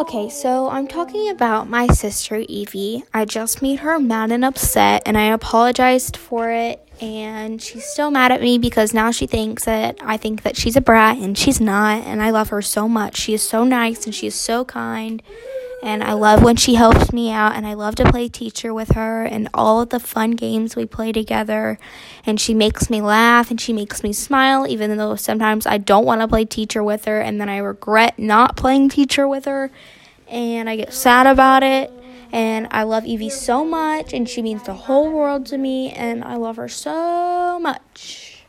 Okay, so I'm talking about my sister Evie. I just made her mad and upset, and I apologized for it. And she's still mad at me because now she thinks that I think that she's a brat, and she's not. And I love her so much. She is so nice and she is so kind. And I love when she helps me out, and I love to play teacher with her and all of the fun games we play together. And she makes me laugh and she makes me smile, even though sometimes I don't want to play teacher with her, and then I regret not playing teacher with her, and I get sad about it. And I love Evie so much, and she means the whole world to me, and I love her so much.